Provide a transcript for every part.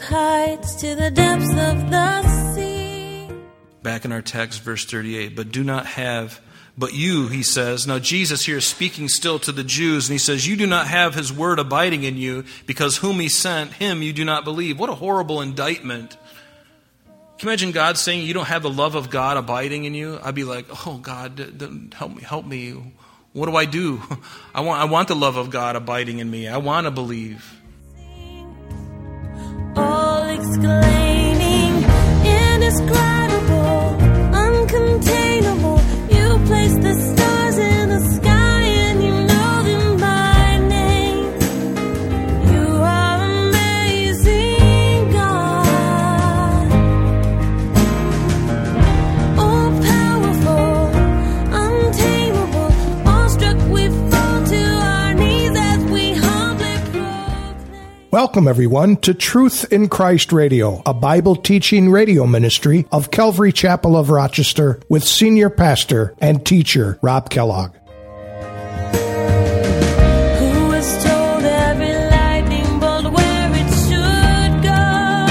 with heights to the depths of the sea. Back in our text, verse 38, but do not have, but you, he says. Now, Jesus here is speaking still to the Jews, and he says, You do not have his word abiding in you, because whom he sent, him you do not believe. What a horrible indictment. Can you imagine God saying, You don't have the love of God abiding in you? I'd be like, Oh, God, help me, help me. What do I do? I want, I want the love of God abiding in me. I want to believe. All exclaiming, indescribable, uncontainable. You place the Welcome, everyone, to Truth in Christ Radio, a Bible teaching radio ministry of Calvary Chapel of Rochester with senior pastor and teacher Rob Kellogg. Who was told every lightning bolt where it should go?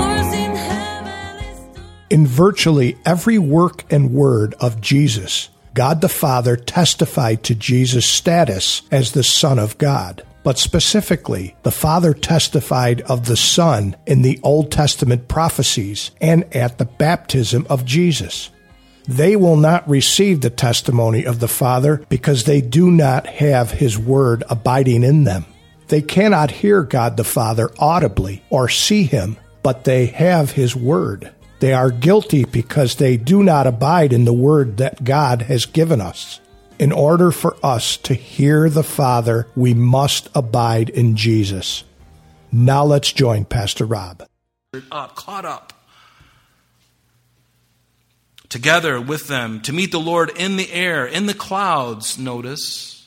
Or seen heavenly storm? In virtually every work and word of Jesus, God the Father testified to Jesus' status as the Son of God. But specifically, the Father testified of the Son in the Old Testament prophecies and at the baptism of Jesus. They will not receive the testimony of the Father because they do not have His Word abiding in them. They cannot hear God the Father audibly or see Him, but they have His Word. They are guilty because they do not abide in the Word that God has given us. In order for us to hear the Father, we must abide in Jesus. Now let's join Pastor Rob. up, caught up. Together with them to meet the Lord in the air, in the clouds, notice.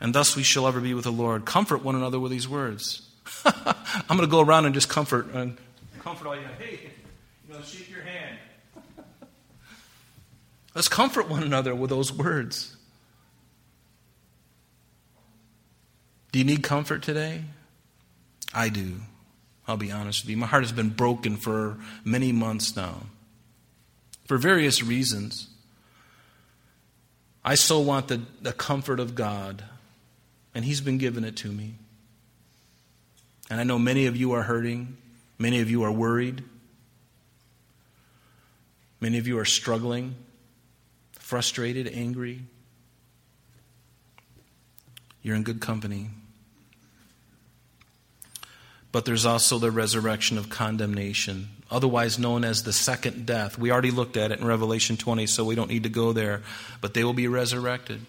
And thus we shall ever be with the Lord. Comfort one another with these words. I'm going to go around and just comfort and comfort all you. Hey, you know, shake your hand. Let's comfort one another with those words. Do you need comfort today? I do. I'll be honest with you. My heart has been broken for many months now for various reasons. I so want the, the comfort of God, and He's been giving it to me. And I know many of you are hurting, many of you are worried, many of you are struggling, frustrated, angry. You're in good company. But there's also the resurrection of condemnation, otherwise known as the second death. We already looked at it in Revelation 20, so we don't need to go there. But they will be resurrected.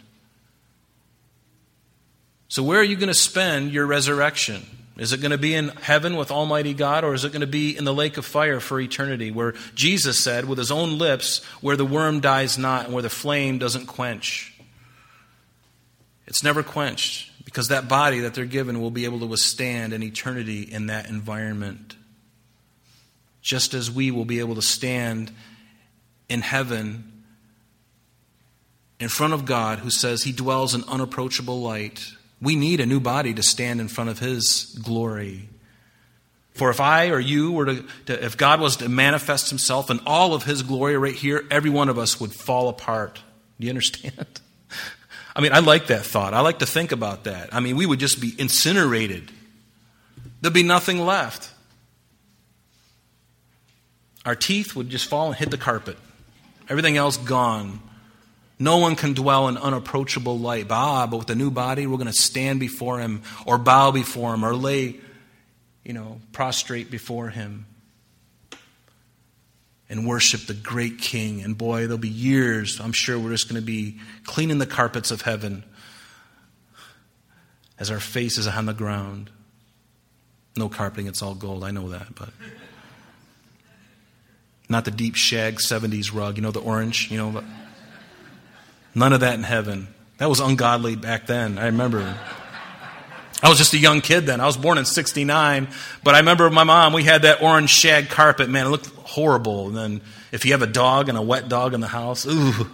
So, where are you going to spend your resurrection? Is it going to be in heaven with Almighty God, or is it going to be in the lake of fire for eternity, where Jesus said with his own lips, where the worm dies not and where the flame doesn't quench? It's never quenched because that body that they're given will be able to withstand an eternity in that environment. Just as we will be able to stand in heaven in front of God who says he dwells in unapproachable light. We need a new body to stand in front of his glory. For if I or you were to, to, if God was to manifest himself in all of his glory right here, every one of us would fall apart. Do you understand? I mean, I like that thought. I like to think about that. I mean, we would just be incinerated, there'd be nothing left. Our teeth would just fall and hit the carpet, everything else gone. No one can dwell in unapproachable light. Ah, but with a new body, we're going to stand before him or bow before him or lay, you know, prostrate before him and worship the great king. And boy, there'll be years, I'm sure we're just going to be cleaning the carpets of heaven as our face is on the ground. No carpeting, it's all gold. I know that, but not the deep shag 70s rug, you know, the orange, you know. None of that in heaven. That was ungodly back then. I remember. I was just a young kid then. I was born in 69, but I remember my mom, we had that orange shag carpet. Man, it looked horrible. And then if you have a dog and a wet dog in the house, ooh,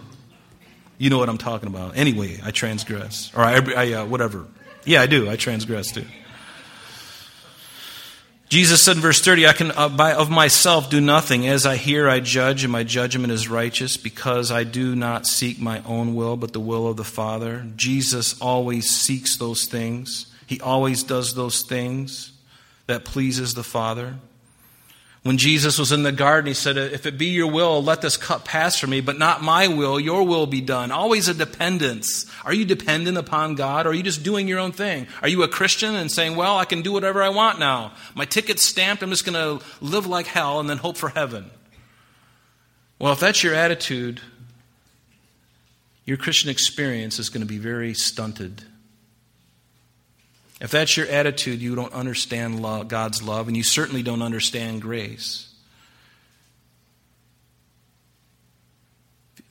you know what I'm talking about. Anyway, I transgress. Or I, I uh, whatever. Yeah, I do. I transgress too. Jesus said in verse 30, I can uh, by, of myself do nothing. As I hear, I judge, and my judgment is righteous, because I do not seek my own will, but the will of the Father. Jesus always seeks those things. He always does those things that pleases the Father. When Jesus was in the garden, he said, If it be your will, let this cup pass from me, but not my will, your will be done. Always a dependence. Are you dependent upon God, or are you just doing your own thing? Are you a Christian and saying, Well, I can do whatever I want now? My ticket's stamped, I'm just going to live like hell and then hope for heaven. Well, if that's your attitude, your Christian experience is going to be very stunted. If that's your attitude, you don't understand love, God's love, and you certainly don't understand grace.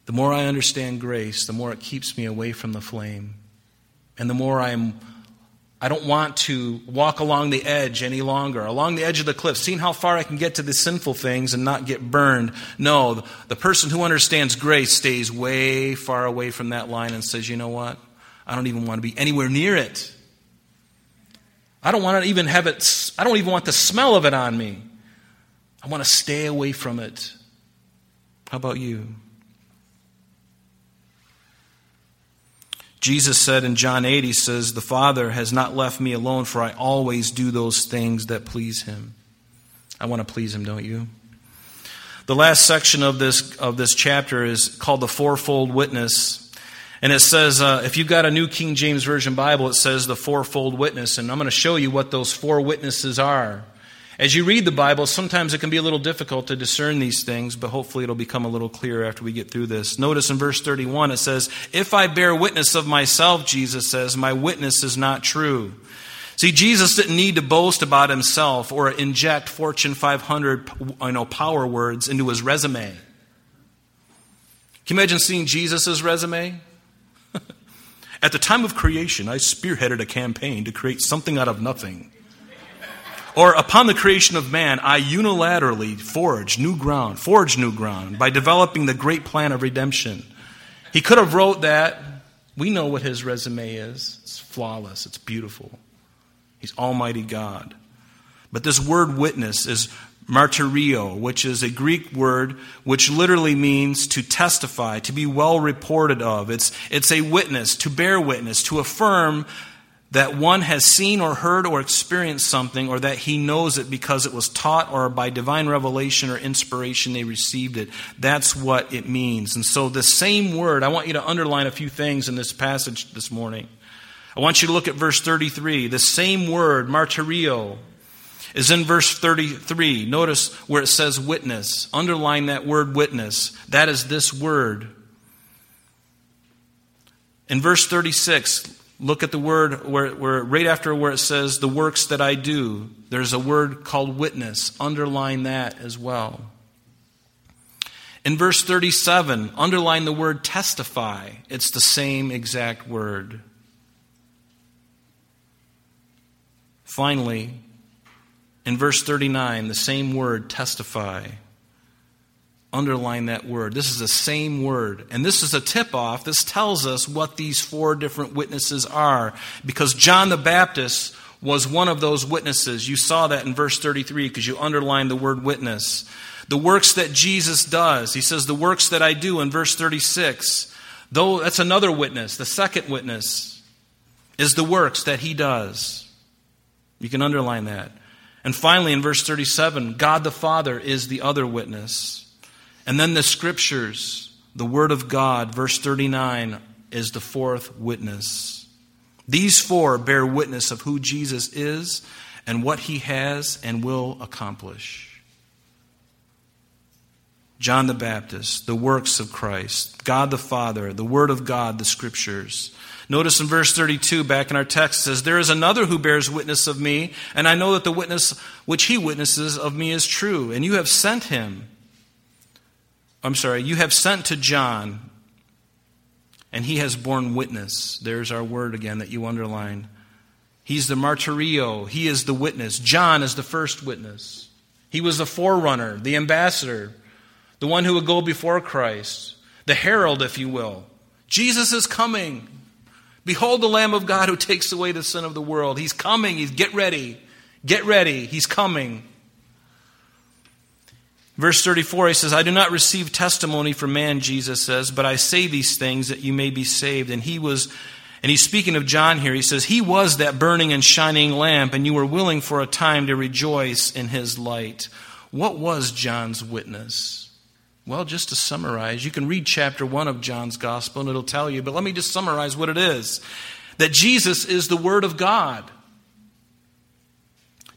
The more I understand grace, the more it keeps me away from the flame. And the more I'm I don't want to walk along the edge any longer, along the edge of the cliff, seeing how far I can get to the sinful things and not get burned. No, the person who understands grace stays way far away from that line and says, you know what? I don't even want to be anywhere near it. I don't want to even have it, I don't even want the smell of it on me. I want to stay away from it. How about you? Jesus said in John 8, He says, The Father has not left me alone, for I always do those things that please Him. I want to please Him, don't you? The last section of this, of this chapter is called the fourfold witness. And it says, uh, if you've got a New King James Version Bible, it says the fourfold witness. And I'm going to show you what those four witnesses are. As you read the Bible, sometimes it can be a little difficult to discern these things, but hopefully it'll become a little clearer after we get through this. Notice in verse 31 it says, If I bear witness of myself, Jesus says, my witness is not true. See, Jesus didn't need to boast about himself or inject Fortune 500 you know, power words into his resume. Can you imagine seeing Jesus' resume? At the time of creation, I spearheaded a campaign to create something out of nothing. Or upon the creation of man, I unilaterally forged new ground, forged new ground by developing the great plan of redemption. He could have wrote that. We know what his resume is. It's flawless. It's beautiful. He's Almighty God. But this word witness is martyrio, which is a Greek word which literally means to testify, to be well reported of. It's, it's a witness, to bear witness, to affirm that one has seen or heard or experienced something, or that he knows it because it was taught or by divine revelation or inspiration they received it. That's what it means. And so, the same word, I want you to underline a few things in this passage this morning. I want you to look at verse 33. The same word, martyrio, is in verse 33. Notice where it says witness. Underline that word witness. That is this word. In verse 36, look at the word where, where, right after where it says the works that I do, there's a word called witness. Underline that as well. In verse 37, underline the word testify. It's the same exact word. Finally, in verse 39, the same word, testify. Underline that word. This is the same word. And this is a tip off. This tells us what these four different witnesses are. Because John the Baptist was one of those witnesses. You saw that in verse 33 because you underlined the word witness. The works that Jesus does, he says, the works that I do in verse 36. Though that's another witness. The second witness is the works that he does. You can underline that. And finally, in verse 37, God the Father is the other witness. And then the scriptures, the Word of God, verse 39, is the fourth witness. These four bear witness of who Jesus is and what he has and will accomplish. John the Baptist, the works of Christ, God the Father, the Word of God, the Scriptures. Notice in verse 32 back in our text says, There is another who bears witness of me, and I know that the witness which he witnesses of me is true. And you have sent him. I'm sorry, you have sent to John, and he has borne witness. There's our word again that you underline. He's the martyrio, he is the witness. John is the first witness. He was the forerunner, the ambassador, the one who would go before Christ, the herald, if you will. Jesus is coming. Behold the Lamb of God who takes away the sin of the world. He's coming. He's get ready. Get ready, he's coming. Verse 34, he says, I do not receive testimony from man, Jesus says, but I say these things that you may be saved. And he was, and he's speaking of John here. He says, He was that burning and shining lamp, and you were willing for a time to rejoice in his light. What was John's witness? Well, just to summarize, you can read chapter 1 of John's gospel and it'll tell you, but let me just summarize what it is that Jesus is the Word of God.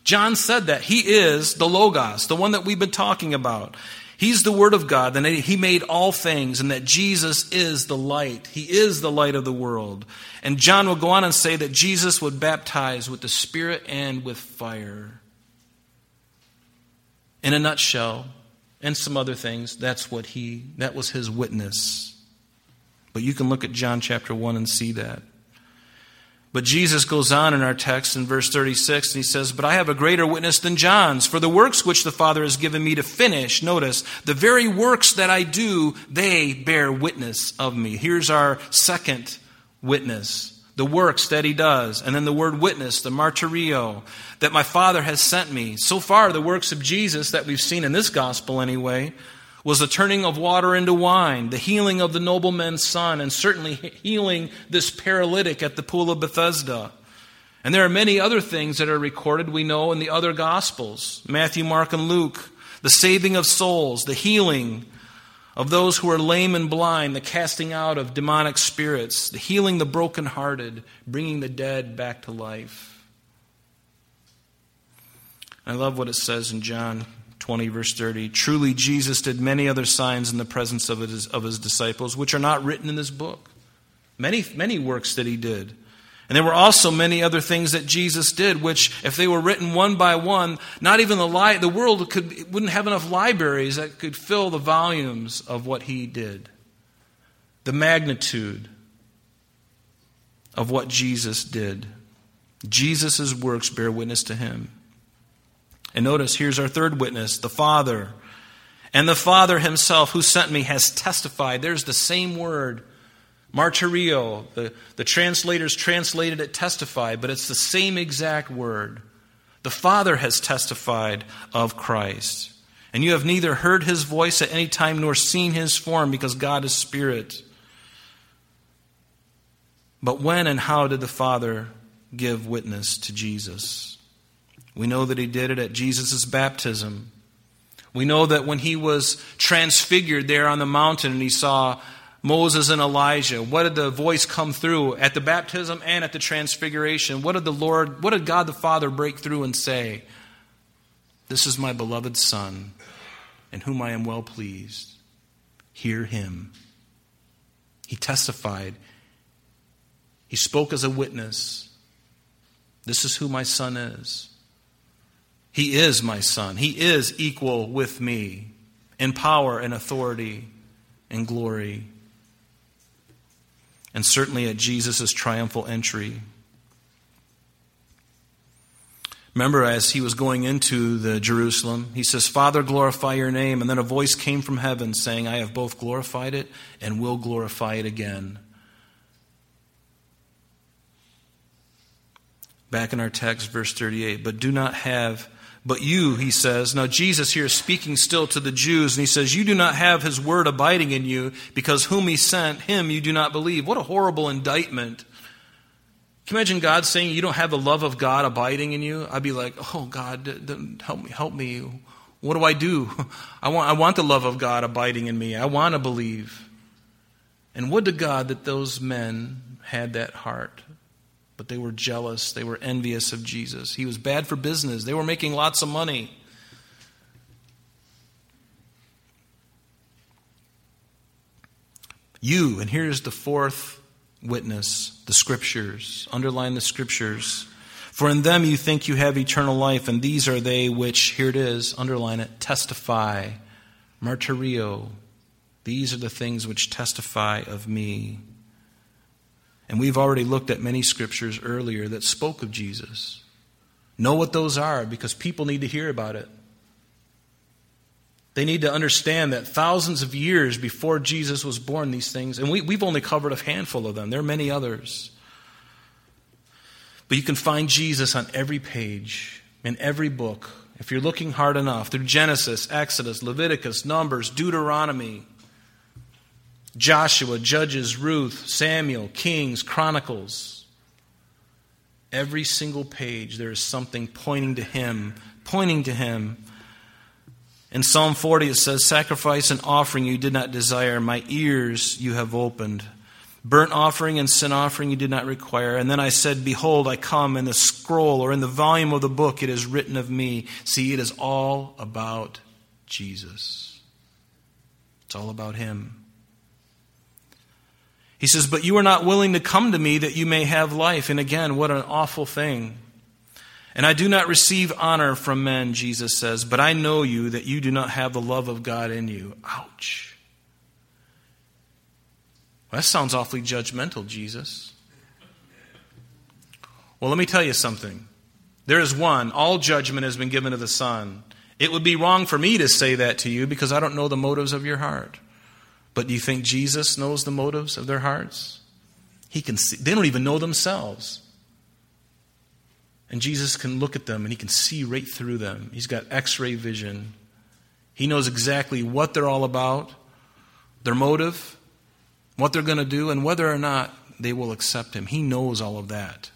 John said that. He is the Logos, the one that we've been talking about. He's the Word of God, and He made all things, and that Jesus is the light. He is the light of the world. And John will go on and say that Jesus would baptize with the Spirit and with fire. In a nutshell, and some other things, that's what he, that was his witness. But you can look at John chapter 1 and see that. But Jesus goes on in our text in verse 36 and he says, But I have a greater witness than John's, for the works which the Father has given me to finish, notice, the very works that I do, they bear witness of me. Here's our second witness the works that he does, and then the word witness, the martyrio, that my Father has sent me. So far, the works of Jesus that we've seen in this gospel, anyway, was the turning of water into wine, the healing of the nobleman's son, and certainly healing this paralytic at the pool of Bethesda. And there are many other things that are recorded, we know, in the other Gospels Matthew, Mark, and Luke. The saving of souls, the healing of those who are lame and blind, the casting out of demonic spirits, the healing the brokenhearted, bringing the dead back to life. I love what it says in John 20, verse 30. Truly, Jesus did many other signs in the presence of his, of his disciples, which are not written in this book. Many, many works that he did. And there were also many other things that Jesus did, which, if they were written one by one, not even the, li- the world could, wouldn't have enough libraries that could fill the volumes of what he did. The magnitude of what Jesus did. Jesus' works bear witness to him. And notice, here's our third witness the Father. And the Father himself who sent me has testified. There's the same word, martyrio. The, the translators translated it testified, but it's the same exact word. The Father has testified of Christ. And you have neither heard his voice at any time nor seen his form because God is spirit. But when and how did the Father give witness to Jesus? We know that he did it at Jesus' baptism. We know that when he was transfigured there on the mountain and he saw Moses and Elijah, what did the voice come through at the baptism and at the transfiguration? What did the Lord, what did God the Father break through and say? This is my beloved Son, in whom I am well pleased. Hear him. He testified. He spoke as a witness. This is who my son is. He is my son. He is equal with me in power and authority and glory. And certainly at Jesus' triumphal entry. Remember, as he was going into the Jerusalem, he says, Father, glorify your name. And then a voice came from heaven saying, I have both glorified it and will glorify it again. Back in our text, verse 38, but do not have but you, he says, now Jesus here is speaking still to the Jews, and he says, You do not have his word abiding in you, because whom he sent, him you do not believe. What a horrible indictment. Can you imagine God saying, You don't have the love of God abiding in you? I'd be like, Oh, God, help me, help me. What do I do? I want, I want the love of God abiding in me. I want to believe. And would to God that those men had that heart but they were jealous. They were envious of Jesus. He was bad for business. They were making lots of money. You, and here's the fourth witness the scriptures. Underline the scriptures. For in them you think you have eternal life, and these are they which, here it is, underline it, testify. Martyrio. These are the things which testify of me. And we've already looked at many scriptures earlier that spoke of Jesus. Know what those are because people need to hear about it. They need to understand that thousands of years before Jesus was born, these things, and we, we've only covered a handful of them, there are many others. But you can find Jesus on every page. in every book, if you're looking hard enough, through Genesis, Exodus, Leviticus, Numbers, Deuteronomy, Joshua, Judges, Ruth, Samuel, Kings, Chronicles, every single page there is something pointing to Him, pointing to Him. In Psalm 40, it says, Sacrifice and offering you did not desire, my ears you have opened. Burnt offering and sin offering you did not require. And then I said, Behold, I come in the scroll or in the volume of the book, it is written of me. See, it is all about Jesus. It's all about Him. He says, But you are not willing to come to me that you may have life. And again, what an awful thing. And I do not receive honor from men, Jesus says, but I know you that you do not have the love of God in you. Ouch. Well, that sounds awfully judgmental, Jesus. Well, let me tell you something. There is one, all judgment has been given to the Son. It would be wrong for me to say that to you because I don't know the motives of your heart. But do you think Jesus knows the motives of their hearts? He can see, they don't even know themselves. And Jesus can look at them and he can see right through them. He's got x ray vision. He knows exactly what they're all about, their motive, what they're going to do, and whether or not they will accept him. He knows all of that.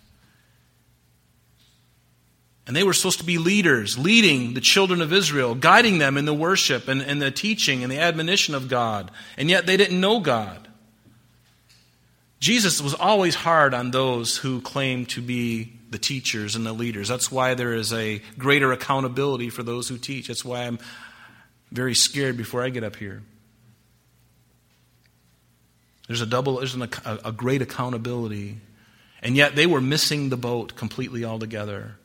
And they were supposed to be leaders, leading the children of Israel, guiding them in the worship and, and the teaching and the admonition of God. And yet they didn't know God. Jesus was always hard on those who claim to be the teachers and the leaders. That's why there is a greater accountability for those who teach. That's why I'm very scared before I get up here. There's a double, there's an, a, a great accountability. And yet they were missing the boat completely altogether.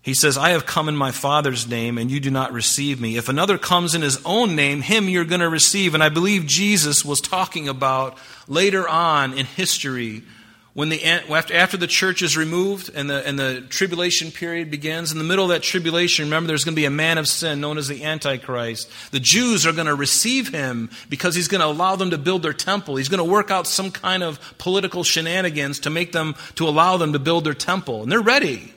He says, I have come in my Father's name, and you do not receive me. If another comes in his own name, him you're going to receive. And I believe Jesus was talking about later on in history when the, after the church is removed and the, and the tribulation period begins, in the middle of that tribulation, remember there's going to be a man of sin known as the Antichrist. The Jews are going to receive him because he's going to allow them to build their temple. He's going to work out some kind of political shenanigans to make them, to allow them to build their temple. And they're ready.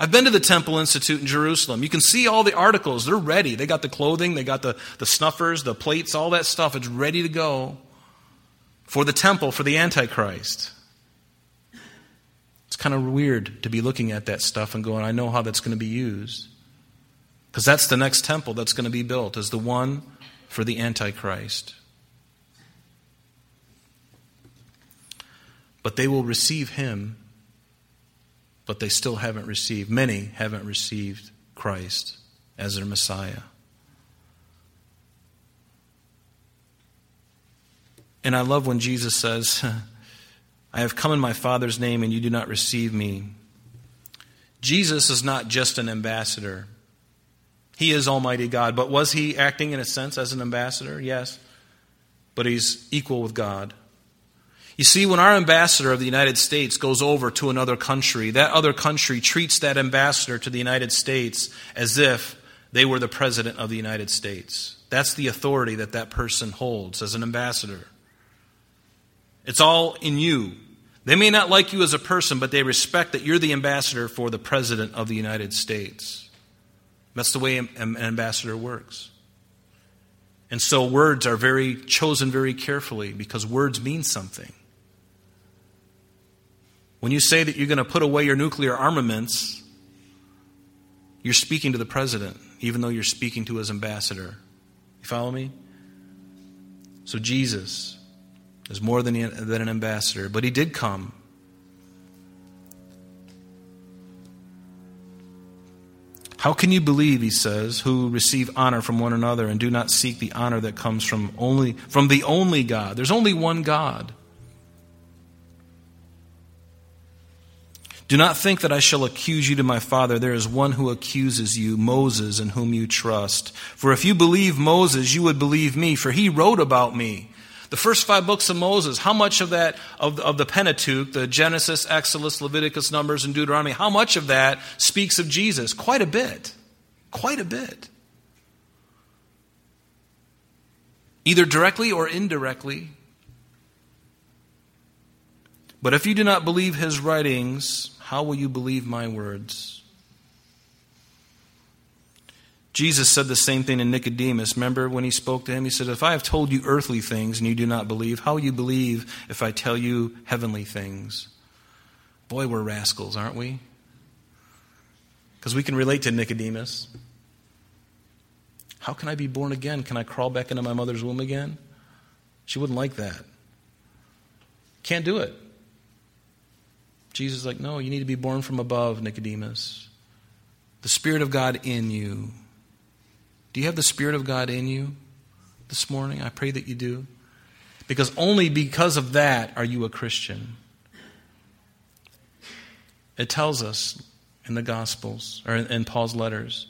I've been to the Temple Institute in Jerusalem. You can see all the articles. They're ready. They got the clothing, they got the, the snuffers, the plates, all that stuff. It's ready to go for the temple, for the Antichrist. It's kind of weird to be looking at that stuff and going, I know how that's going to be used. Because that's the next temple that's going to be built, is the one for the Antichrist. But they will receive him but they still haven't received, many haven't received Christ as their Messiah. And I love when Jesus says, I have come in my Father's name and you do not receive me. Jesus is not just an ambassador. He is Almighty God. But was he acting in a sense as an ambassador? Yes. But he's equal with God. You see, when our ambassador of the United States goes over to another country, that other country treats that ambassador to the United States as if they were the president of the United States. That's the authority that that person holds as an ambassador. It's all in you. They may not like you as a person, but they respect that you're the ambassador for the president of the United States. That's the way an ambassador works. And so words are very chosen very carefully because words mean something. When you say that you're going to put away your nuclear armaments, you're speaking to the president, even though you're speaking to his ambassador. You follow me? So Jesus is more than, than an ambassador, but he did come. How can you believe, he says, who receive honor from one another and do not seek the honor that comes from only from the only God? There's only one God. Do not think that I shall accuse you to my Father. There is one who accuses you, Moses, in whom you trust. For if you believe Moses, you would believe me, for he wrote about me. The first five books of Moses, how much of that, of, of the Pentateuch, the Genesis, Exodus, Leviticus, Numbers, and Deuteronomy, how much of that speaks of Jesus? Quite a bit. Quite a bit. Either directly or indirectly. But if you do not believe his writings, how will you believe my words? Jesus said the same thing to Nicodemus. Remember when he spoke to him? He said, If I have told you earthly things and you do not believe, how will you believe if I tell you heavenly things? Boy, we're rascals, aren't we? Because we can relate to Nicodemus. How can I be born again? Can I crawl back into my mother's womb again? She wouldn't like that. Can't do it. Jesus is like, no, you need to be born from above, Nicodemus. The Spirit of God in you. Do you have the Spirit of God in you this morning? I pray that you do. Because only because of that are you a Christian. It tells us in the Gospels, or in Paul's letters,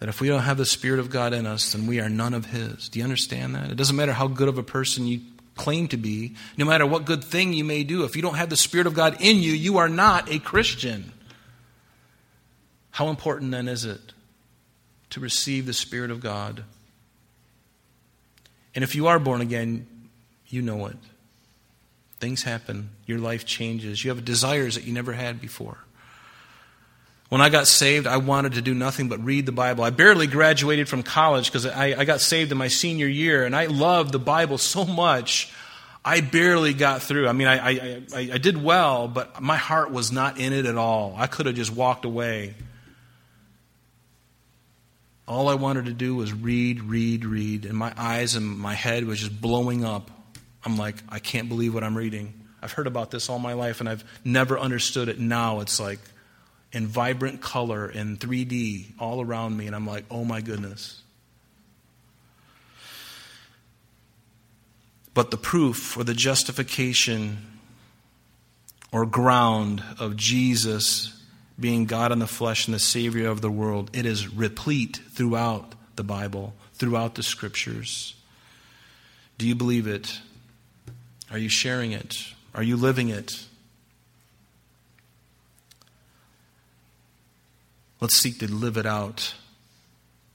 that if we don't have the Spirit of God in us, then we are none of His. Do you understand that? It doesn't matter how good of a person you claim to be, no matter what good thing you may do, if you don't have the Spirit of God in you, you are not a Christian. How important then is it to receive the Spirit of God? And if you are born again, you know it. Things happen, your life changes, you have desires that you never had before. When I got saved, I wanted to do nothing but read the Bible. I barely graduated from college because I, I, got saved in my senior year, and I loved the Bible so much. I barely got through. I mean, I, I, I, I did well, but my heart was not in it at all. I could have just walked away. All I wanted to do was read, read, read, and my eyes and my head was just blowing up. I'm like, I can't believe what I'm reading. I've heard about this all my life, and I've never understood it. Now it's like, in vibrant color in 3D all around me, and I'm like, oh my goodness. But the proof or the justification or ground of Jesus being God in the flesh and the Savior of the world, it is replete throughout the Bible, throughout the Scriptures. Do you believe it? Are you sharing it? Are you living it? Let's seek to live it out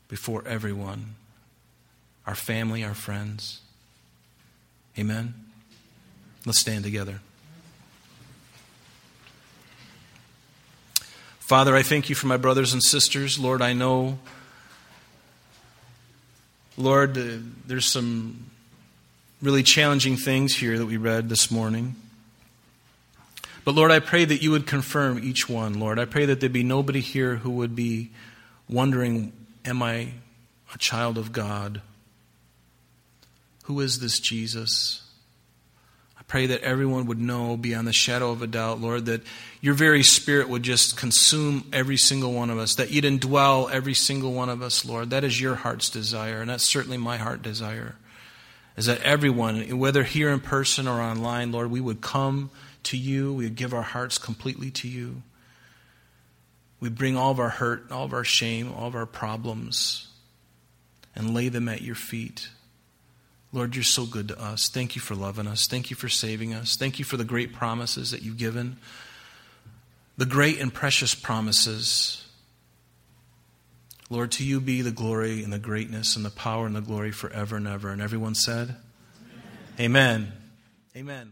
before everyone our family, our friends. Amen? Let's stand together. Father, I thank you for my brothers and sisters. Lord, I know, Lord, uh, there's some really challenging things here that we read this morning. But Lord, I pray that you would confirm each one, Lord. I pray that there be nobody here who would be wondering, Am I a child of God? Who is this Jesus? I pray that everyone would know beyond the shadow of a doubt, Lord, that your very spirit would just consume every single one of us, that you'd indwell every single one of us, Lord. That is your heart's desire, and that's certainly my heart desire. Is that everyone, whether here in person or online, Lord, we would come to you. We give our hearts completely to you. We bring all of our hurt, all of our shame, all of our problems, and lay them at your feet. Lord, you're so good to us. Thank you for loving us. Thank you for saving us. Thank you for the great promises that you've given, the great and precious promises. Lord, to you be the glory and the greatness and the power and the glory forever and ever. And everyone said, Amen. Amen. Amen.